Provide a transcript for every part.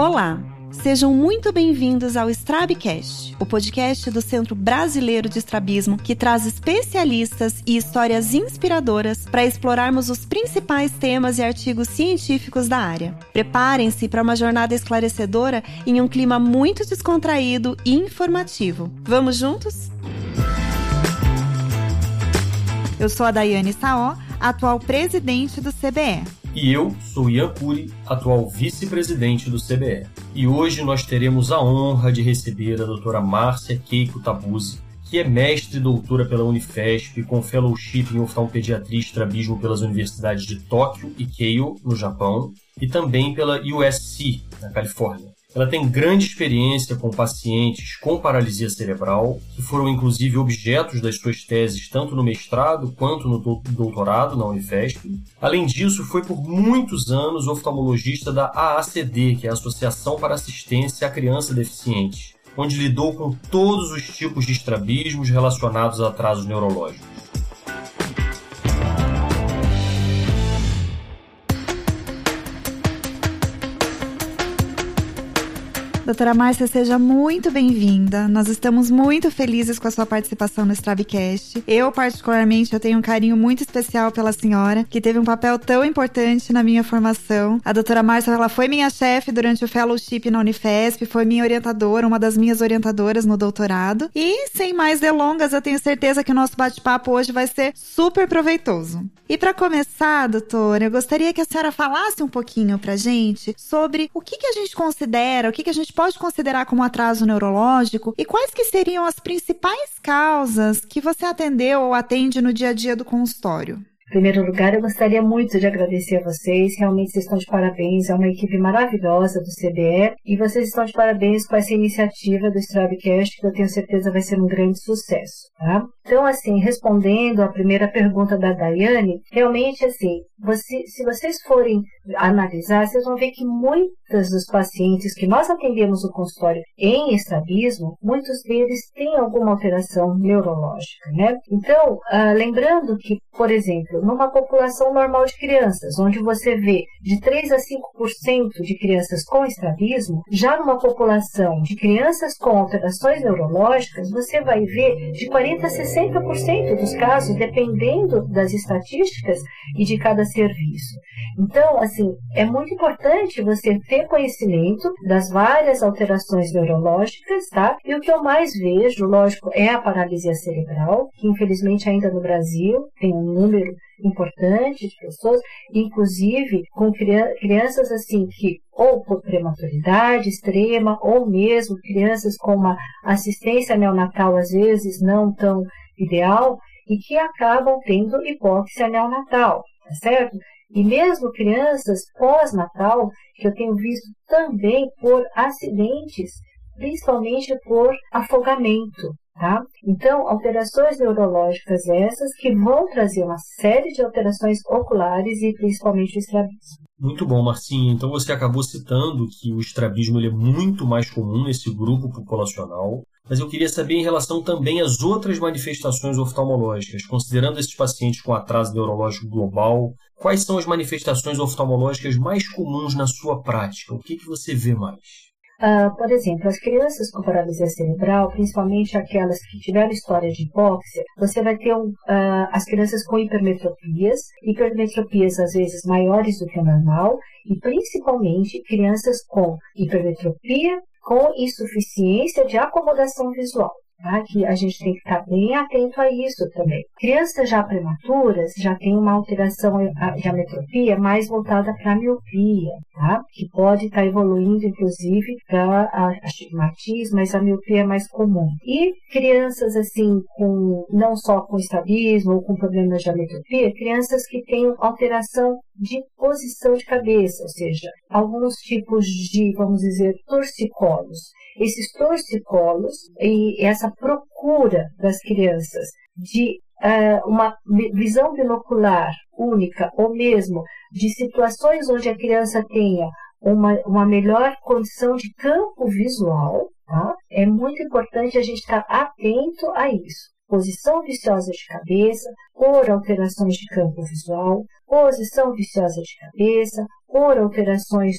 Olá! Sejam muito bem-vindos ao Strabcast, o podcast do Centro Brasileiro de Estrabismo que traz especialistas e histórias inspiradoras para explorarmos os principais temas e artigos científicos da área. Preparem-se para uma jornada esclarecedora em um clima muito descontraído e informativo. Vamos juntos? Eu sou a Daiane Saó, atual presidente do CBE. E eu sou Ian Cury, atual vice-presidente do CBE. E hoje nós teremos a honra de receber a doutora Márcia Keiko Tabuzi, que é mestre e doutora pela Unifesp, com fellowship em oftalmopediatria e estrabismo pelas universidades de Tóquio e Keio, no Japão, e também pela USC, na Califórnia. Ela tem grande experiência com pacientes com paralisia cerebral, que foram inclusive objetos das suas teses tanto no mestrado quanto no doutorado na Unifesp. Além disso, foi por muitos anos oftalmologista da AACD, que é a Associação para Assistência à Criança Deficiente, onde lidou com todos os tipos de estrabismos relacionados a atrasos neurológicos. Doutora Márcia, seja muito bem-vinda. Nós estamos muito felizes com a sua participação no Stravcast. Eu, particularmente, eu tenho um carinho muito especial pela senhora, que teve um papel tão importante na minha formação. A doutora Márcia, ela foi minha chefe durante o fellowship na Unifesp, foi minha orientadora, uma das minhas orientadoras no doutorado. E, sem mais delongas, eu tenho certeza que o nosso bate-papo hoje vai ser super proveitoso. E para começar, doutora, eu gostaria que a senhora falasse um pouquinho pra gente sobre o que, que a gente considera, o que, que a gente pode considerar como atraso neurológico e quais que seriam as principais causas que você atendeu ou atende no dia a dia do consultório? Primeiro lugar, eu gostaria muito de agradecer a vocês. Realmente vocês estão de parabéns. É uma equipe maravilhosa do CBE e vocês estão de parabéns com essa iniciativa do Strabcast, que eu tenho certeza vai ser um grande sucesso. Tá? Então, assim, respondendo à primeira pergunta da Daiane, realmente, assim, você, se vocês forem analisar, vocês vão ver que muitos dos pacientes que nós atendemos no consultório em estrabismo, muitos deles têm alguma alteração neurológica, né? Então, ah, lembrando que, por exemplo, numa população normal de crianças, onde você vê de 3 a 5% de crianças com estrabismo, já numa população de crianças com alterações neurológicas, você vai ver de 40 a 60% dos casos, dependendo das estatísticas e de cada serviço. Então, assim, é muito importante você ter conhecimento das várias alterações neurológicas, tá? E o que eu mais vejo, lógico, é a paralisia cerebral, que infelizmente ainda no Brasil tem um número importante de pessoas, inclusive com crianças assim que ou por prematuridade extrema, ou mesmo crianças com uma assistência neonatal às vezes não tão ideal e que acabam tendo hipóxia neonatal, tá certo? E mesmo crianças pós-natal, que eu tenho visto também por acidentes, principalmente por afogamento. Tá? Então, alterações neurológicas essas que vão trazer uma série de alterações oculares e principalmente o estrabismo. Muito bom, Marcinha. Então você acabou citando que o estrabismo é muito mais comum nesse grupo populacional, mas eu queria saber em relação também às outras manifestações oftalmológicas, considerando esses pacientes com atraso neurológico global, quais são as manifestações oftalmológicas mais comuns na sua prática? O que, que você vê mais? Uh, por exemplo, as crianças com paralisia cerebral, principalmente aquelas que tiveram história de hipóxia, você vai ter um, uh, as crianças com hipermetropias, hipermetropias às vezes maiores do que o normal, e principalmente crianças com hipermetropia com insuficiência de acomodação visual. Tá? Que a gente tem que estar bem atento a isso também. Crianças já prematuras já têm uma alteração de ametropia mais voltada para a miopia, tá? que pode estar evoluindo, inclusive, para astigmatismo, mas a miopia é mais comum. E crianças, assim, com não só com estrabismo ou com problemas de ametropia, crianças que têm alteração de posição de cabeça, ou seja, alguns tipos de, vamos dizer, torcicolos. Esses torcicolos e essa procura das crianças de uh, uma visão binocular única, ou mesmo de situações onde a criança tenha uma, uma melhor condição de campo visual, tá? é muito importante a gente estar atento a isso posição viciosa de cabeça, por alterações de campo visual, posição viciosa de cabeça, por alterações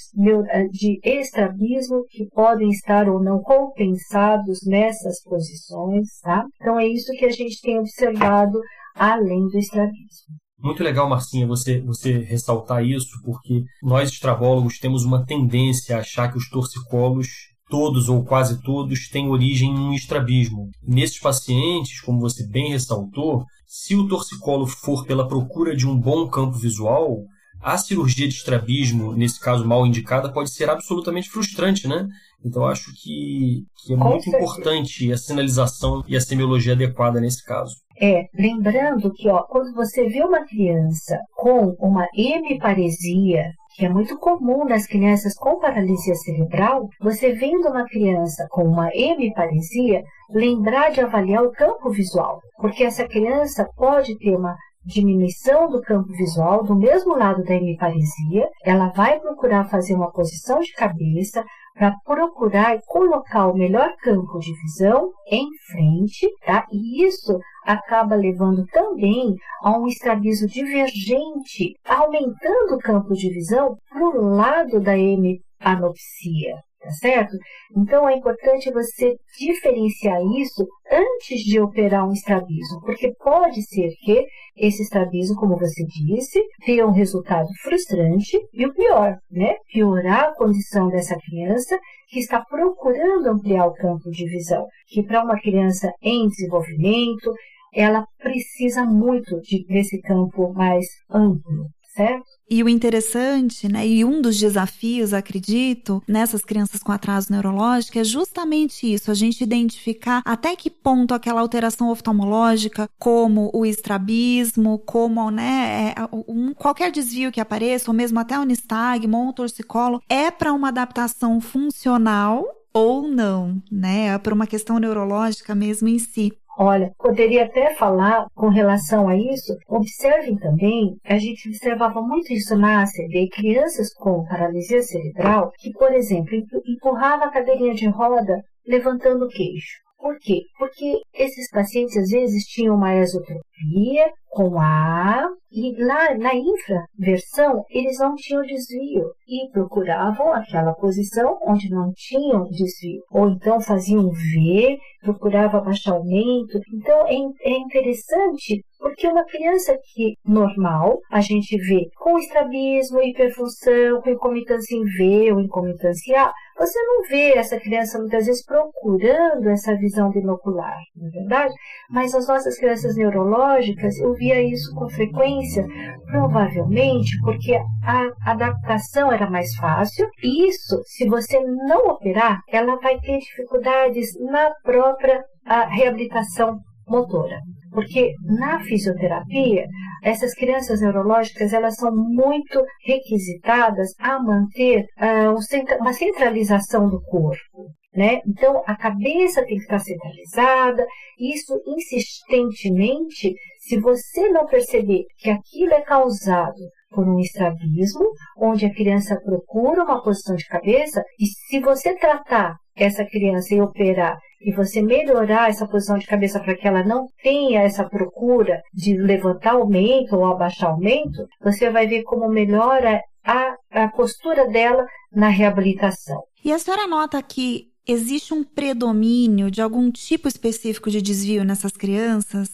eh, de estrabismo que podem estar ou não compensados nessas posições, tá? Então é isso que a gente tem observado além do estrabismo. Muito legal, Marcinha, você, você ressaltar isso, porque nós estrabólogos temos uma tendência a achar que os torcicolos todos ou quase todos têm origem em estrabismo. Nesses pacientes, como você bem ressaltou, se o torcicolo for pela procura de um bom campo visual, a cirurgia de estrabismo, nesse caso mal indicada, pode ser absolutamente frustrante, né? Então acho que, que é Com muito certeza. importante a sinalização e a semiologia adequada nesse caso. É, lembrando que ó, quando você vê uma criança com uma hemiparesia, que é muito comum nas crianças com paralisia cerebral, você vendo uma criança com uma hemiparesia, lembrar de avaliar o campo visual, porque essa criança pode ter uma diminuição do campo visual do mesmo lado da hemiparesia, ela vai procurar fazer uma posição de cabeça para procurar colocar o melhor campo de visão em frente, tá? E isso acaba levando também a um estrabismo divergente, aumentando o campo de visão para o lado da hemianopsia tá certo? Então é importante você diferenciar isso antes de operar um estrabismo, porque pode ser que esse estrabismo, como você disse, tenha um resultado frustrante e o pior, né? Piorar a condição dessa criança que está procurando ampliar o campo de visão, que para uma criança em desenvolvimento, ela precisa muito de, desse campo mais amplo, certo? E o interessante, né, e um dos desafios, acredito, nessas crianças com atraso neurológico é justamente isso, a gente identificar até que ponto aquela alteração oftalmológica, como o estrabismo, como, né, é, um, qualquer desvio que apareça, ou mesmo até o nistagmo ou um torcicolo, é para uma adaptação funcional ou não, né? É para uma questão neurológica mesmo em si. Olha, poderia até falar com relação a isso. Observem também, a gente observava muito isso na ACD, crianças com paralisia cerebral, que, por exemplo, empurrava a cadeirinha de roda levantando o queixo. Por quê? Porque esses pacientes às vezes tinham uma esotropia com A e lá na infraversão eles não tinham desvio e procuravam aquela posição onde não tinham desvio. Ou então faziam V, procurava abaixamento. Então é, é interessante porque uma criança que normal, a gente vê com estrabismo, hiperfunção, com incomitância em V ou incomitância A, você não vê essa criança muitas vezes procurando essa visão binocular, não é verdade? Mas as nossas crianças neurológicas, eu via isso com frequência, provavelmente porque a adaptação era mais fácil. E isso, se você não operar, ela vai ter dificuldades na própria reabilitação motora. Porque na fisioterapia, essas crianças neurológicas elas são muito requisitadas a manter uh, uma centralização do corpo. Né? Então, a cabeça tem que estar centralizada, isso insistentemente, se você não perceber que aquilo é causado por um estrabismo, onde a criança procura uma posição de cabeça, e se você tratar essa criança e operar e você melhorar essa posição de cabeça para que ela não tenha essa procura de levantar aumento ou abaixar aumento, você vai ver como melhora a, a postura dela na reabilitação. E a senhora nota que existe um predomínio de algum tipo específico de desvio nessas crianças?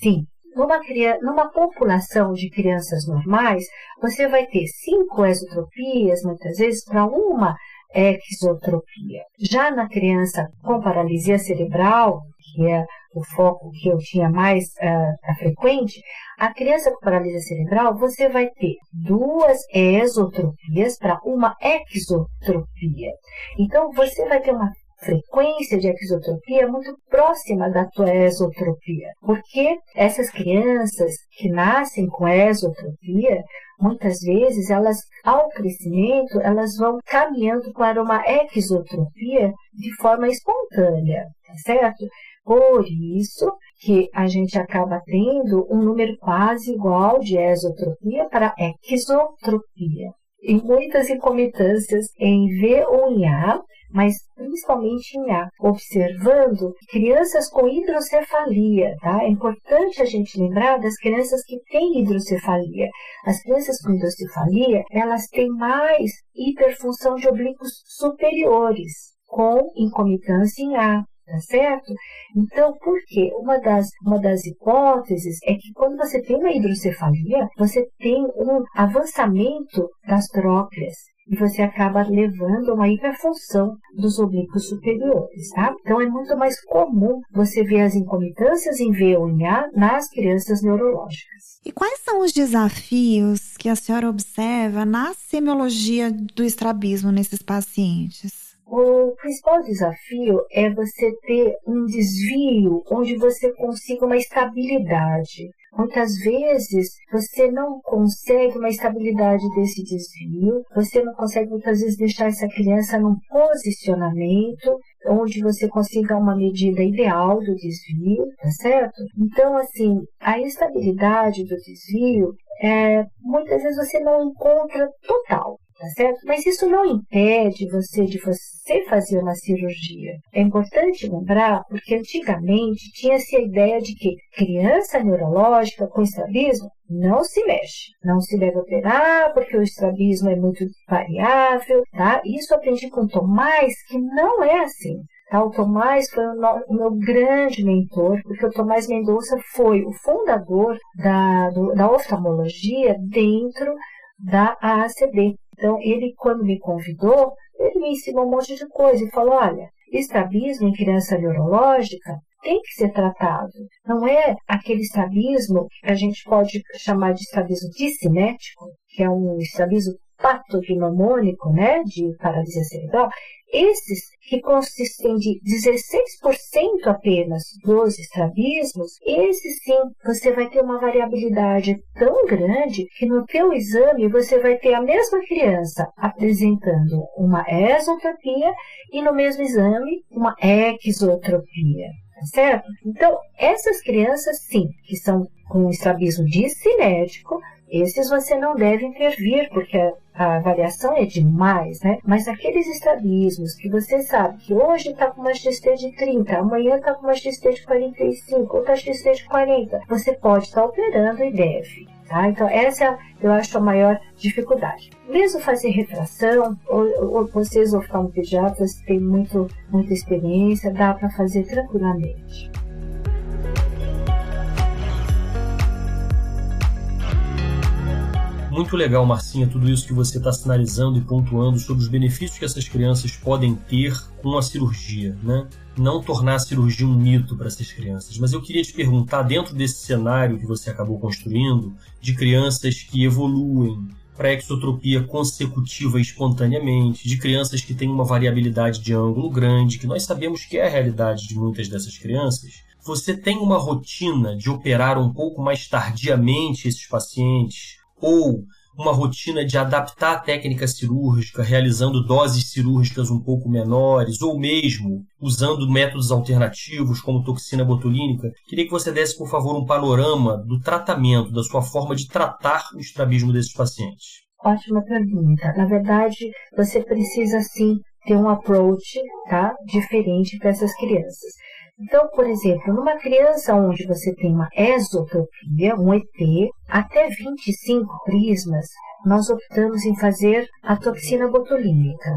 Sim. Numa, numa população de crianças normais, você vai ter cinco esotropias, muitas vezes, para uma exotropia. Já na criança com paralisia cerebral, que é o foco que eu tinha mais uh, frequente, a criança com paralisia cerebral, você vai ter duas exotropias para uma exotropia. Então, você vai ter uma frequência de exotropia muito próxima da tua exotropia, porque essas crianças que nascem com exotropia, muitas vezes elas ao crescimento elas vão caminhando para uma exotropia de forma espontânea, tá certo? Por isso que a gente acaba tendo um número quase igual de exotropia para exotropia. Em muitas incomitâncias em V ou em A, mas principalmente em A, observando crianças com hidrocefalia, tá? É importante a gente lembrar das crianças que têm hidrocefalia. As crianças com hidrocefalia, elas têm mais hiperfunção de oblíquos superiores, com incomitância em A tá certo? Então, por quê? Uma das, uma das hipóteses é que quando você tem uma hidrocefalia, você tem um avançamento das trócleas e você acaba levando uma hiperfunção dos oblíquos superiores, tá? Então é muito mais comum você ver as incomitâncias em V ou em A nas crianças neurológicas. E quais são os desafios que a senhora observa na semiologia do estrabismo nesses pacientes? O principal desafio é você ter um desvio onde você consiga uma estabilidade. Muitas vezes você não consegue uma estabilidade desse desvio, você não consegue muitas vezes deixar essa criança num posicionamento onde você consiga uma medida ideal do desvio, tá certo? Então, assim, a estabilidade do desvio, é, muitas vezes você não encontra total tá certo? Mas isso não impede você de você fazer uma cirurgia. É importante lembrar, porque antigamente tinha-se a ideia de que criança neurológica com estrabismo não se mexe, não se deve operar porque o estrabismo é muito variável, tá? Isso aprendi com Tomás que não é assim. Tá? O Tomás foi o, meu grande mentor, porque o Tomás Mendonça foi o fundador da, do, da oftalmologia dentro da AACD. Então, ele, quando me convidou, ele me ensinou um monte de coisa e falou: olha, estrabismo em criança neurológica tem que ser tratado. Não é aquele estrabismo que a gente pode chamar de estrabismo discinético, que é um estrabismo patognomônico, né, de paralisia cerebral, esses que consistem de 16% apenas dos estrabismos, esses sim, você vai ter uma variabilidade tão grande que no teu exame você vai ter a mesma criança apresentando uma esotropia e no mesmo exame uma exotropia tá certo? Então, essas crianças, sim, que são com estrabismo discinético, esses você não deve intervir, porque a, a avaliação é demais, né? Mas aqueles estrabismos que você sabe que hoje está com uma XT de 30, amanhã está com uma XT de 45, outra XT de 40, você pode estar tá operando e deve. Tá? Então, essa eu acho a maior dificuldade. Mesmo fazer retração, ou, ou vocês oftalmopediatras têm muito, muita experiência, dá para fazer tranquilamente. Muito legal, Marcinha, tudo isso que você está sinalizando e pontuando sobre os benefícios que essas crianças podem ter com a cirurgia, né? Não tornar a cirurgia um mito para essas crianças. Mas eu queria te perguntar, dentro desse cenário que você acabou construindo, de crianças que evoluem para exotropia consecutiva espontaneamente, de crianças que têm uma variabilidade de ângulo grande, que nós sabemos que é a realidade de muitas dessas crianças, você tem uma rotina de operar um pouco mais tardiamente esses pacientes ou uma rotina de adaptar a técnica cirúrgica, realizando doses cirúrgicas um pouco menores, ou mesmo usando métodos alternativos como toxina botulínica, queria que você desse, por favor, um panorama do tratamento, da sua forma de tratar o estrabismo desses pacientes. Ótima pergunta. Na verdade, você precisa sim ter um approach tá, diferente para essas crianças. Então, por exemplo, numa criança onde você tem uma esotropia, um ET, até 25 prismas, nós optamos em fazer a toxina botulínica.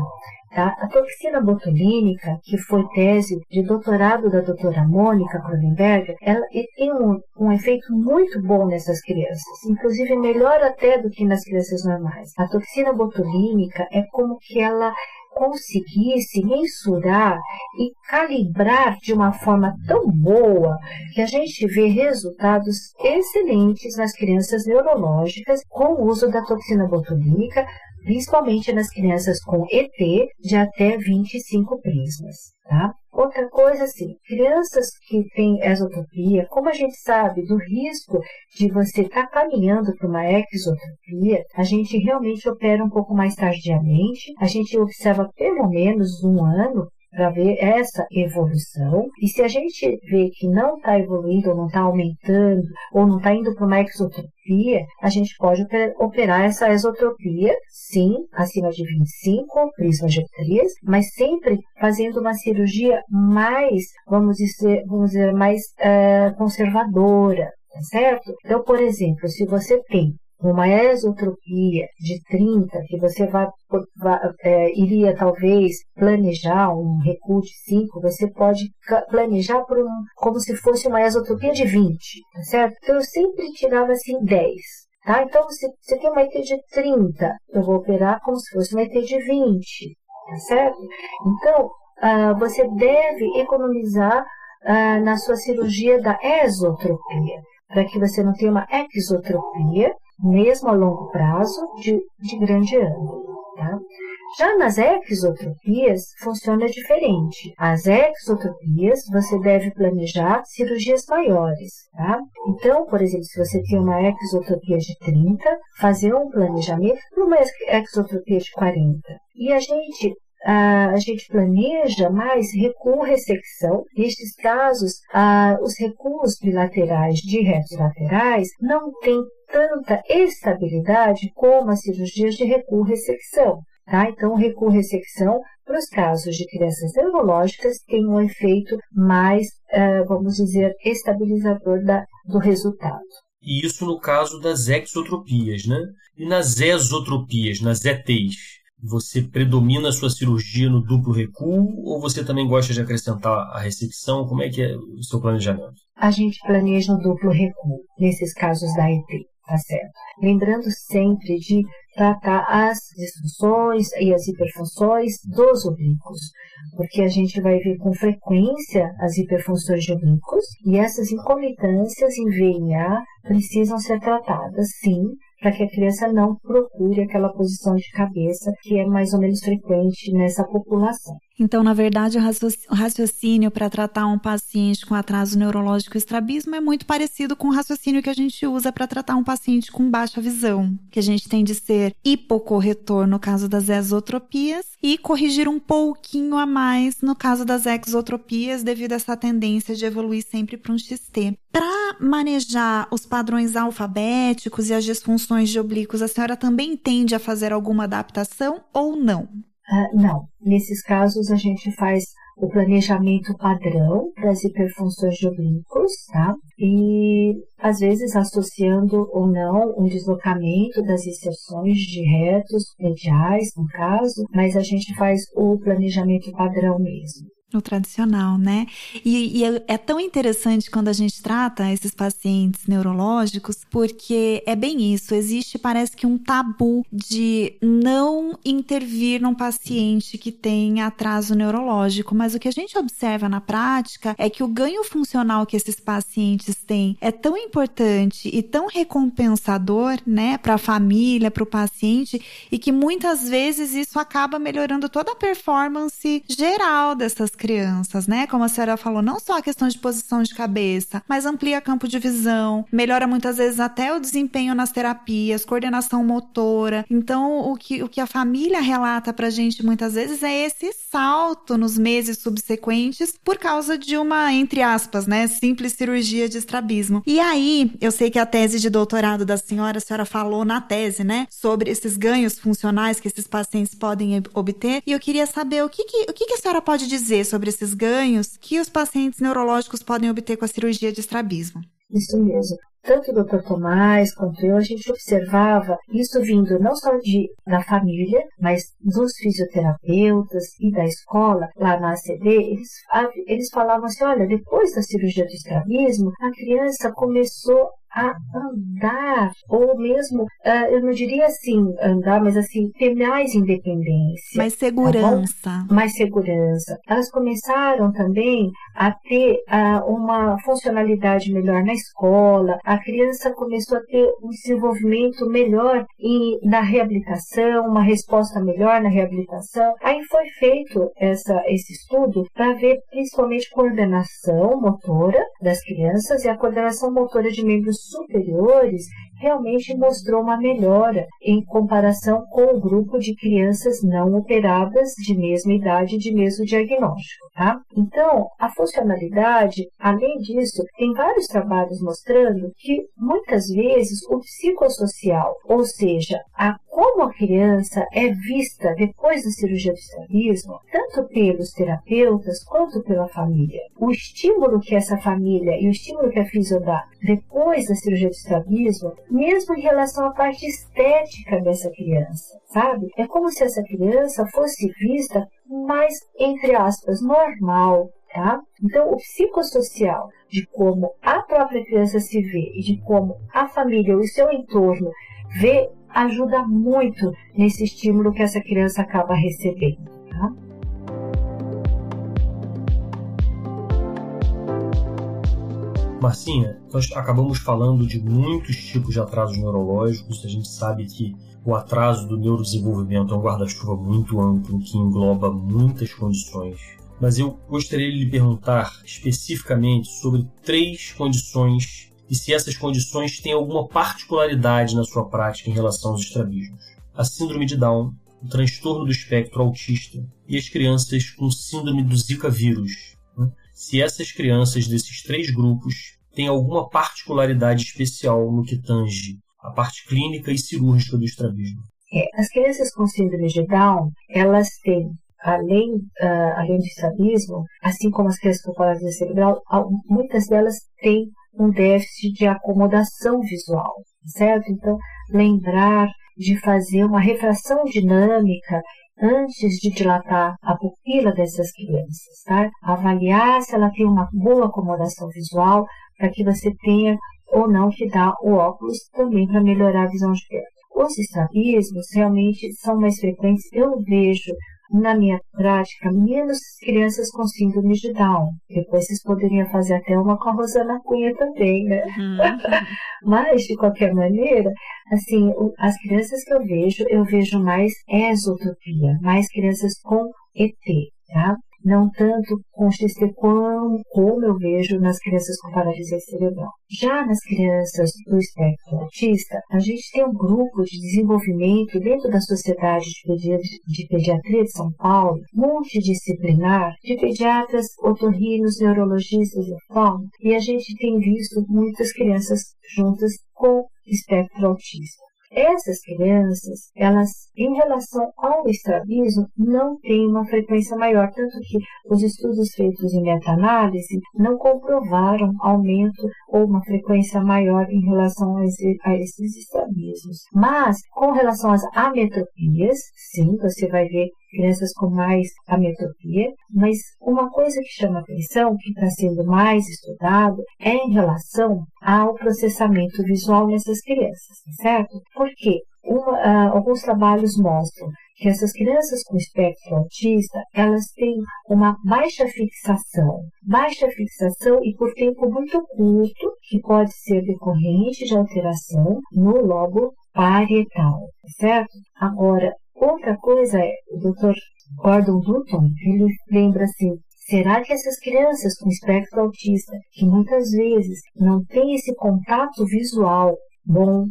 Tá? A toxina botulínica, que foi tese de doutorado da doutora Mônica Cronenberger, ela tem um, um efeito muito bom nessas crianças, inclusive melhor até do que nas crianças normais. A toxina botulínica é como que ela conseguisse mensurar e calibrar de uma forma tão boa que a gente vê resultados excelentes nas crianças neurológicas com o uso da toxina botulínica, principalmente nas crianças com ET de até 25 prismas. Tá? Outra coisa, assim, crianças que têm exotropia, como a gente sabe do risco de você estar tá caminhando para uma exotropia, a gente realmente opera um pouco mais tardiamente, a gente observa pelo menos um ano para ver essa evolução. E se a gente vê que não está evoluindo, ou não está aumentando, ou não está indo para uma exotropia, a gente pode operar essa exotropia, sim, acima de 25 prismagiometrias, mas sempre fazendo uma cirurgia mais, vamos dizer, vamos dizer mais é, conservadora, tá certo? Então, por exemplo, se você tem uma esotropia de 30, que você vai, vai é, iria talvez planejar um recuo de 5, você pode planejar por um, como se fosse uma esotropia de 20, tá certo? Então eu sempre tirava assim 10. Tá? Então, se você tem uma ET de 30, eu vou operar como se fosse uma ET de 20, tá certo? Então, uh, você deve economizar uh, na sua cirurgia da esotropia, para que você não tenha uma exotropia mesmo a longo prazo, de, de grande ângulo. Tá? Já nas exotropias, funciona diferente. As exotropias, você deve planejar cirurgias maiores. Tá? Então, por exemplo, se você tem uma exotropia de 30, fazer um planejamento para uma exotropia de 40. E a gente a gente planeja mais recuo ressecção. Nestes casos, os recuos bilaterais de retos laterais não têm tanta estabilidade como as cirurgias de recuo ressecção. Tá? Então, o recuo ressecção, para os casos de crianças neurológicas, tem um efeito mais, uh, vamos dizer, estabilizador da, do resultado. E isso no caso das exotropias, né? E nas exotropias, nas ETs, você predomina a sua cirurgia no duplo recuo ou você também gosta de acrescentar a ressecção? Como é que é o seu planejamento? A gente planeja o duplo recuo nesses casos da ET, tá certo? Lembrando sempre de tratar as disfunções e as hiperfunções dos oblíquos, porque a gente vai ver com frequência as hiperfunções de oblíquos e essas incomitâncias em VNA precisam ser tratadas, sim, para que a criança não procure aquela posição de cabeça que é mais ou menos frequente nessa população. Então, na verdade, o raciocínio para tratar um paciente com atraso neurológico e estrabismo é muito parecido com o raciocínio que a gente usa para tratar um paciente com baixa visão, que a gente tem de ser hipocorretor no caso das exotropias e corrigir um pouquinho a mais no caso das exotropias, devido a essa tendência de evoluir sempre para um XT. Para manejar os padrões alfabéticos e as disfunções de oblíquos, a senhora também tende a fazer alguma adaptação ou não? Uh, não, nesses casos a gente faz o planejamento padrão das hiperfunções de oblíquos, tá? E às vezes associando ou não um deslocamento das inserções de retos mediais, no caso, mas a gente faz o planejamento padrão mesmo. Tradicional, né? E, e é, é, tão interessante quando a gente trata esses pacientes neurológicos, porque é bem isso. Existe, parece que, um tabu de não intervir num paciente que tem atraso neurológico. Mas o que a gente observa na prática é que o ganho funcional que esses pacientes têm é tão importante e tão recompensador, né, para a família, para o paciente, e que muitas vezes isso acaba melhorando toda a performance geral dessas crianças, né? Como a senhora falou, não só a questão de posição de cabeça, mas amplia campo de visão, melhora muitas vezes até o desempenho nas terapias, coordenação motora. Então, o que, o que a família relata pra gente muitas vezes é esse salto nos meses subsequentes por causa de uma, entre aspas, né, simples cirurgia de estrabismo. E aí, eu sei que a tese de doutorado da senhora, a senhora falou na tese, né, sobre esses ganhos funcionais que esses pacientes podem obter, e eu queria saber o que, que o que, que a senhora pode dizer sobre esses ganhos que os pacientes neurológicos podem obter com a cirurgia de estrabismo. Isso mesmo. Tanto o Dr. Tomás quanto eu, a gente observava isso vindo não só de, da família, mas dos fisioterapeutas e da escola, lá na ACD, eles, eles falavam assim, olha, depois da cirurgia do estrabismo, a criança começou a andar, ou mesmo, uh, eu não diria assim andar, mas assim, ter mais independência. Mais segurança. Tá mais segurança. Elas começaram também a ter uh, uma funcionalidade melhor na escola, a criança começou a ter um desenvolvimento melhor em, na reabilitação, uma resposta melhor na reabilitação. Aí foi feito essa, esse estudo para ver principalmente coordenação motora das crianças e a coordenação motora de membros superiores realmente mostrou uma melhora em comparação com o grupo de crianças não operadas de mesma idade, de mesmo diagnóstico, tá? Então, a funcionalidade, além disso, tem vários trabalhos mostrando que muitas vezes o psicossocial, ou seja, a como a criança é vista depois da cirurgia do estrabismo, tanto pelos terapeutas quanto pela família. O estímulo que essa família e o estímulo que a fisio dá depois da cirurgia do estrabismo, mesmo em relação à parte estética dessa criança, sabe? É como se essa criança fosse vista mais, entre aspas, normal, Tá? Então, o psicossocial de como a própria criança se vê e de como a família o seu entorno vê ajuda muito nesse estímulo que essa criança acaba recebendo. Tá? Marcinha, nós acabamos falando de muitos tipos de atrasos neurológicos. A gente sabe que o atraso do neurodesenvolvimento é um guarda-chuva muito amplo que engloba muitas condições. Mas eu gostaria de lhe perguntar especificamente sobre três condições e se essas condições têm alguma particularidade na sua prática em relação aos estrabismos. A síndrome de Down, o transtorno do espectro autista e as crianças com síndrome do Zika vírus. Né? Se essas crianças desses três grupos têm alguma particularidade especial no que tange a parte clínica e cirúrgica do estrabismo. É, as crianças com síndrome de Down, elas têm além, uh, além do estrabismo, assim como as crianças com paralisia cerebral, muitas delas têm um déficit de acomodação visual, certo? Então, lembrar de fazer uma refração dinâmica antes de dilatar a pupila dessas crianças, tá? Avaliar se ela tem uma boa acomodação visual para que você tenha ou não que dar o óculos também para melhorar a visão de perto. Os estrabismos realmente são mais frequentes. Eu vejo na minha prática, menos crianças com síndrome de Down. Depois vocês poderiam fazer até uma com a Rosana Cunha também, né? Uhum. Mas, de qualquer maneira, assim, as crianças que eu vejo, eu vejo mais exotropia, mais crianças com ET, tá? Não tanto com como, como eu vejo nas crianças com paralisia cerebral. Já nas crianças do espectro autista, a gente tem um grupo de desenvolvimento dentro da Sociedade de Pediatria de São Paulo, multidisciplinar, de pediatras, otorrinos, neurologistas e oftalmos, e a gente tem visto muitas crianças juntas com espectro autista. Essas crianças, elas, em relação ao estrabismo, não têm uma frequência maior, tanto que os estudos feitos em meta-análise não comprovaram aumento ou uma frequência maior em relação a, esse, a esses estrabismos. Mas, com relação às ametropias, sim, você vai ver crianças com mais ametropia, mas uma coisa que chama atenção, que está sendo mais estudado, é em relação ao processamento visual nessas crianças, certo? Porque uma, uh, alguns trabalhos mostram que essas crianças com espectro autista, elas têm uma baixa fixação, baixa fixação e por tempo muito curto, que pode ser decorrente de alteração no lobo parietal, certo? Agora, Outra coisa é, o Dr. Gordon Dutton, ele lembra assim, Será que essas crianças com espectro autista, que muitas vezes não têm esse contato visual bom,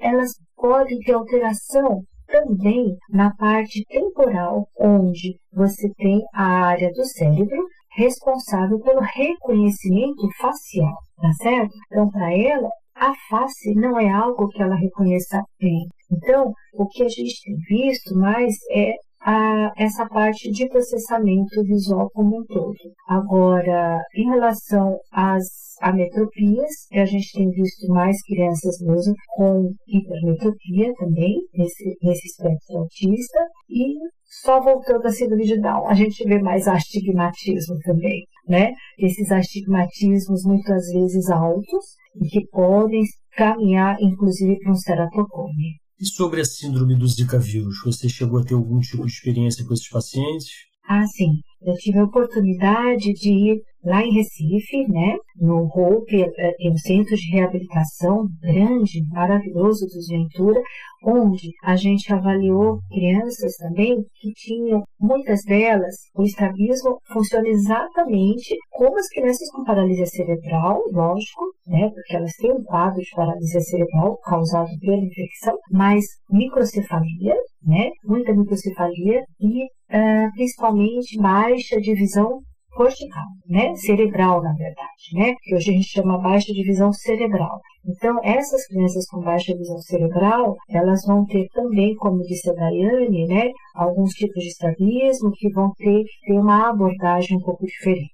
elas podem ter alteração também na parte temporal, onde você tem a área do cérebro responsável pelo reconhecimento facial, tá certo? Então, para ela, a face não é algo que ela reconheça bem. Então, o que a gente tem visto mais é a, essa parte de processamento visual como um todo. Agora, em relação às ametropias, a gente tem visto mais crianças mesmo com hipermetropia também, nesse, nesse espectro autista, e só voltando à síndrome de Down, a gente vê mais astigmatismo também, né? Esses astigmatismos muitas vezes altos e que podem caminhar inclusive para um ceratocone. E sobre a síndrome do Zika vírus, você chegou a ter algum tipo de experiência com esses pacientes? Ah, sim. Eu tive a oportunidade de ir lá em Recife, né, no Hope, é, tem um centro de reabilitação grande, maravilhoso dos Ventura, onde a gente avaliou crianças também que tinham, muitas delas, o estrabismo funciona exatamente como as crianças com paralisia cerebral, lógico, né, porque elas têm um quadro de paralisia cerebral causado pela infecção, mas microcefalia, né, muita microcefalia e uh, principalmente baixa divisão cortical, né? Cerebral, na verdade, né? Que hoje a gente chama baixa divisão cerebral. Então, essas crianças com baixa divisão cerebral, elas vão ter também, como disse a Daiane, né? Alguns tipos de estrabismo que vão ter que ter uma abordagem um pouco diferente.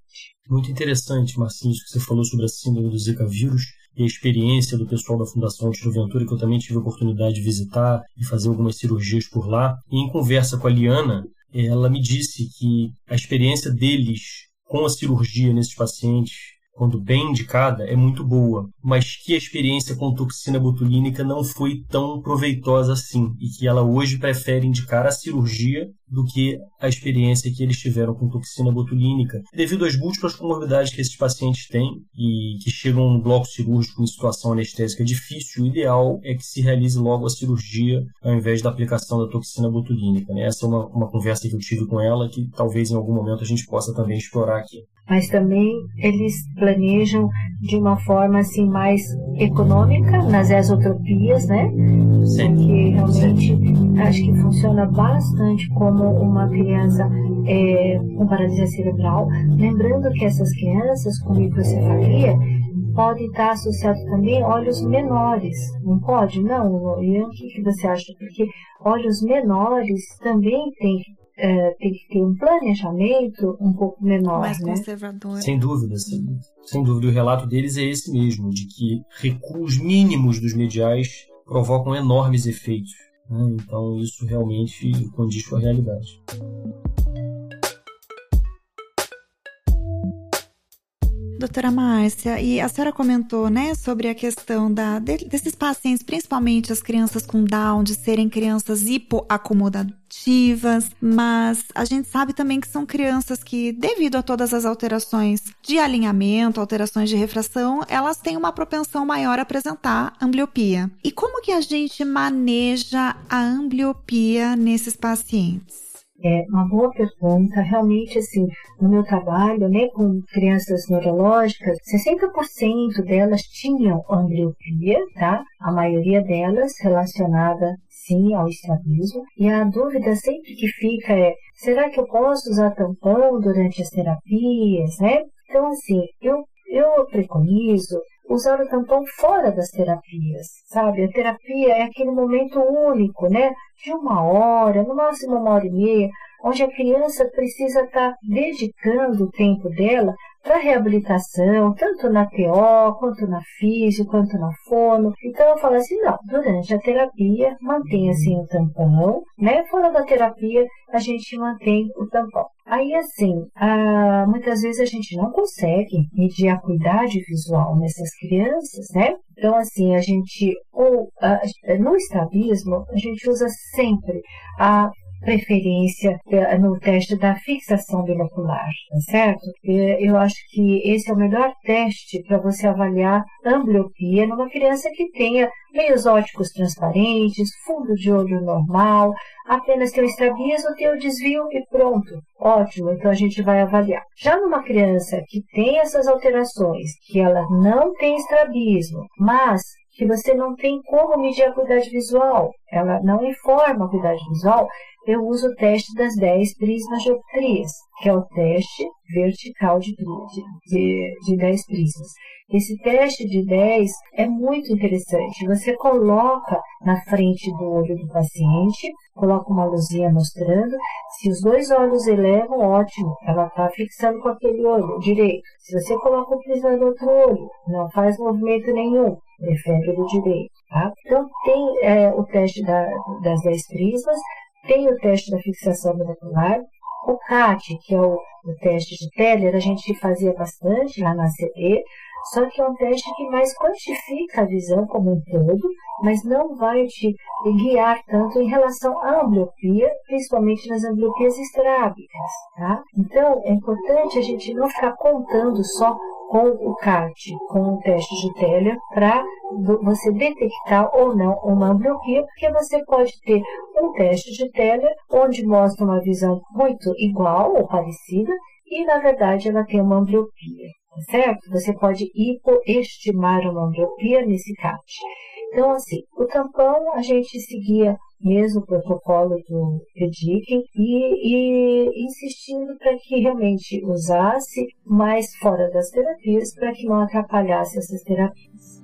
Muito interessante, Marcinho, que você falou sobre a síndrome do Zika vírus e a experiência do pessoal da Fundação Tiro Ventura, que eu também tive a oportunidade de visitar e fazer algumas cirurgias por lá. E em conversa com a Liana, ela me disse que a experiência deles com a cirurgia nesses pacientes, quando bem indicada, é muito boa, mas que a experiência com toxina botulínica não foi tão proveitosa assim e que ela hoje prefere indicar a cirurgia do que a experiência que eles tiveram com toxina botulínica, devido às múltiplas comorbidades que esses pacientes têm e que chegam no bloco cirúrgico em situação anestésica difícil, o ideal é que se realize logo a cirurgia ao invés da aplicação da toxina botulínica. Né? Essa é uma, uma conversa que eu tive com ela que talvez em algum momento a gente possa também explorar aqui. Mas também eles planejam de uma forma assim mais econômica nas exotropias, né? Sim. Que realmente Sim. acho que funciona bastante como uma criança é, com paralisia cerebral. Lembrando que essas crianças com microcefalia podem estar associados também a olhos menores, não pode? Não, Ian, o que, você acha? Porque olhos menores também têm é, tem que ter um planejamento um pouco menor. Mais né? conservador. Sem dúvida, sem, sem dúvida. O relato deles é esse mesmo, de que recuos mínimos dos mediais provocam enormes efeitos. Né? Então isso realmente condiz com a realidade. Doutora Márcia, e a senhora comentou, né, sobre a questão da, desses pacientes, principalmente as crianças com Down, de serem crianças hipoacomodativas, mas a gente sabe também que são crianças que, devido a todas as alterações de alinhamento, alterações de refração, elas têm uma propensão maior a apresentar ambliopia. E como que a gente maneja a ambliopia nesses pacientes? É uma boa pergunta. Realmente, assim, no meu trabalho, né, com crianças neurológicas, 60% delas tinham ambliopia, tá? A maioria delas relacionada, sim, ao estrabismo. E a dúvida sempre que fica é, será que eu posso usar tampão durante as terapias, né? Então, assim, eu, eu preconizo o tampão fora das terapias, sabe? A terapia é aquele momento único, né? De uma hora, no máximo uma hora e meia, onde a criança precisa estar dedicando o tempo dela para reabilitação, tanto na TO, quanto na físio, quanto na fono. Então eu falo assim, não, durante a terapia mantenha assim o tampão, né? Fora da terapia a gente mantém o tampão. Aí assim, ah, muitas vezes a gente não consegue medir a cuidade visual nessas crianças, né? Então assim, a gente, ou no estrabismo, a gente usa sempre a preferência no teste da fixação binocular, tá certo? Eu acho que esse é o melhor teste para você avaliar ambliopia numa criança que tenha meios óticos transparentes, fundo de olho normal, apenas tem o estrabismo, tem o desvio e pronto. Ótimo, então a gente vai avaliar. Já numa criança que tem essas alterações, que ela não tem estrabismo, mas que você não tem como medir a acuidade visual, ela não informa a acuidade visual, eu uso o teste das 10 prismas dioptrias, que é o teste vertical de, de, de 10 prismas. Esse teste de 10 é muito interessante. Você coloca na frente do olho do paciente, coloca uma luzinha mostrando. Se os dois olhos elevam, ótimo, ela está fixando com aquele olho direito. Se você coloca o prisma no outro olho, não faz movimento nenhum, prefere o direito. Tá? Então, tem é, o teste da, das 10 prismas, tem o teste da fixação molecular, o CAT, que é o, o teste de Teller, a gente fazia bastante lá na CD. Só que é um teste que mais quantifica a visão como um todo, mas não vai te guiar tanto em relação à ambliopia, principalmente nas ambliopias estrábicas, tá? Então, é importante a gente não ficar contando só com o CART, com o teste de telha, para você detectar ou não uma ambliopia, porque você pode ter um teste de telha onde mostra uma visão muito igual ou parecida e, na verdade, ela tem uma ambliopia, tá certo? Você pode hipoestimar uma ambliopia nesse CART. Então, assim, o tampão a gente seguia mesmo o protocolo do Prediquem e, e insistindo para que realmente usasse mais fora das terapias para que não atrapalhasse essas terapias.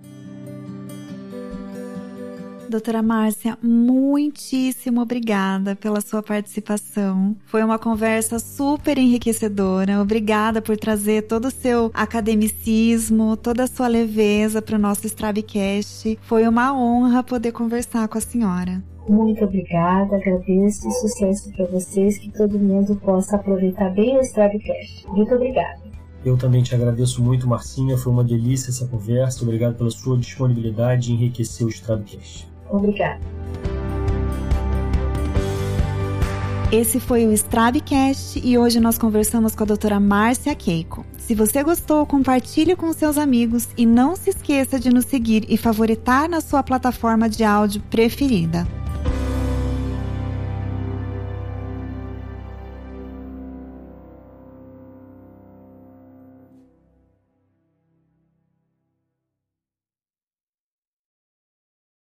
Doutora Márcia, muitíssimo obrigada pela sua participação. Foi uma conversa super enriquecedora. Obrigada por trazer todo o seu academicismo, toda a sua leveza para o nosso Strabcast. Foi uma honra poder conversar com a senhora. Muito obrigada, agradeço e sucesso para vocês, que todo mundo possa aproveitar bem o Strabcast. Muito obrigada. Eu também te agradeço muito, Marcinha. Foi uma delícia essa conversa. Obrigado pela sua disponibilidade em enriquecer o Strabcast. Obrigada. Esse foi o Strabcast e hoje nós conversamos com a doutora Márcia Keiko. Se você gostou, compartilhe com seus amigos e não se esqueça de nos seguir e favoritar na sua plataforma de áudio preferida.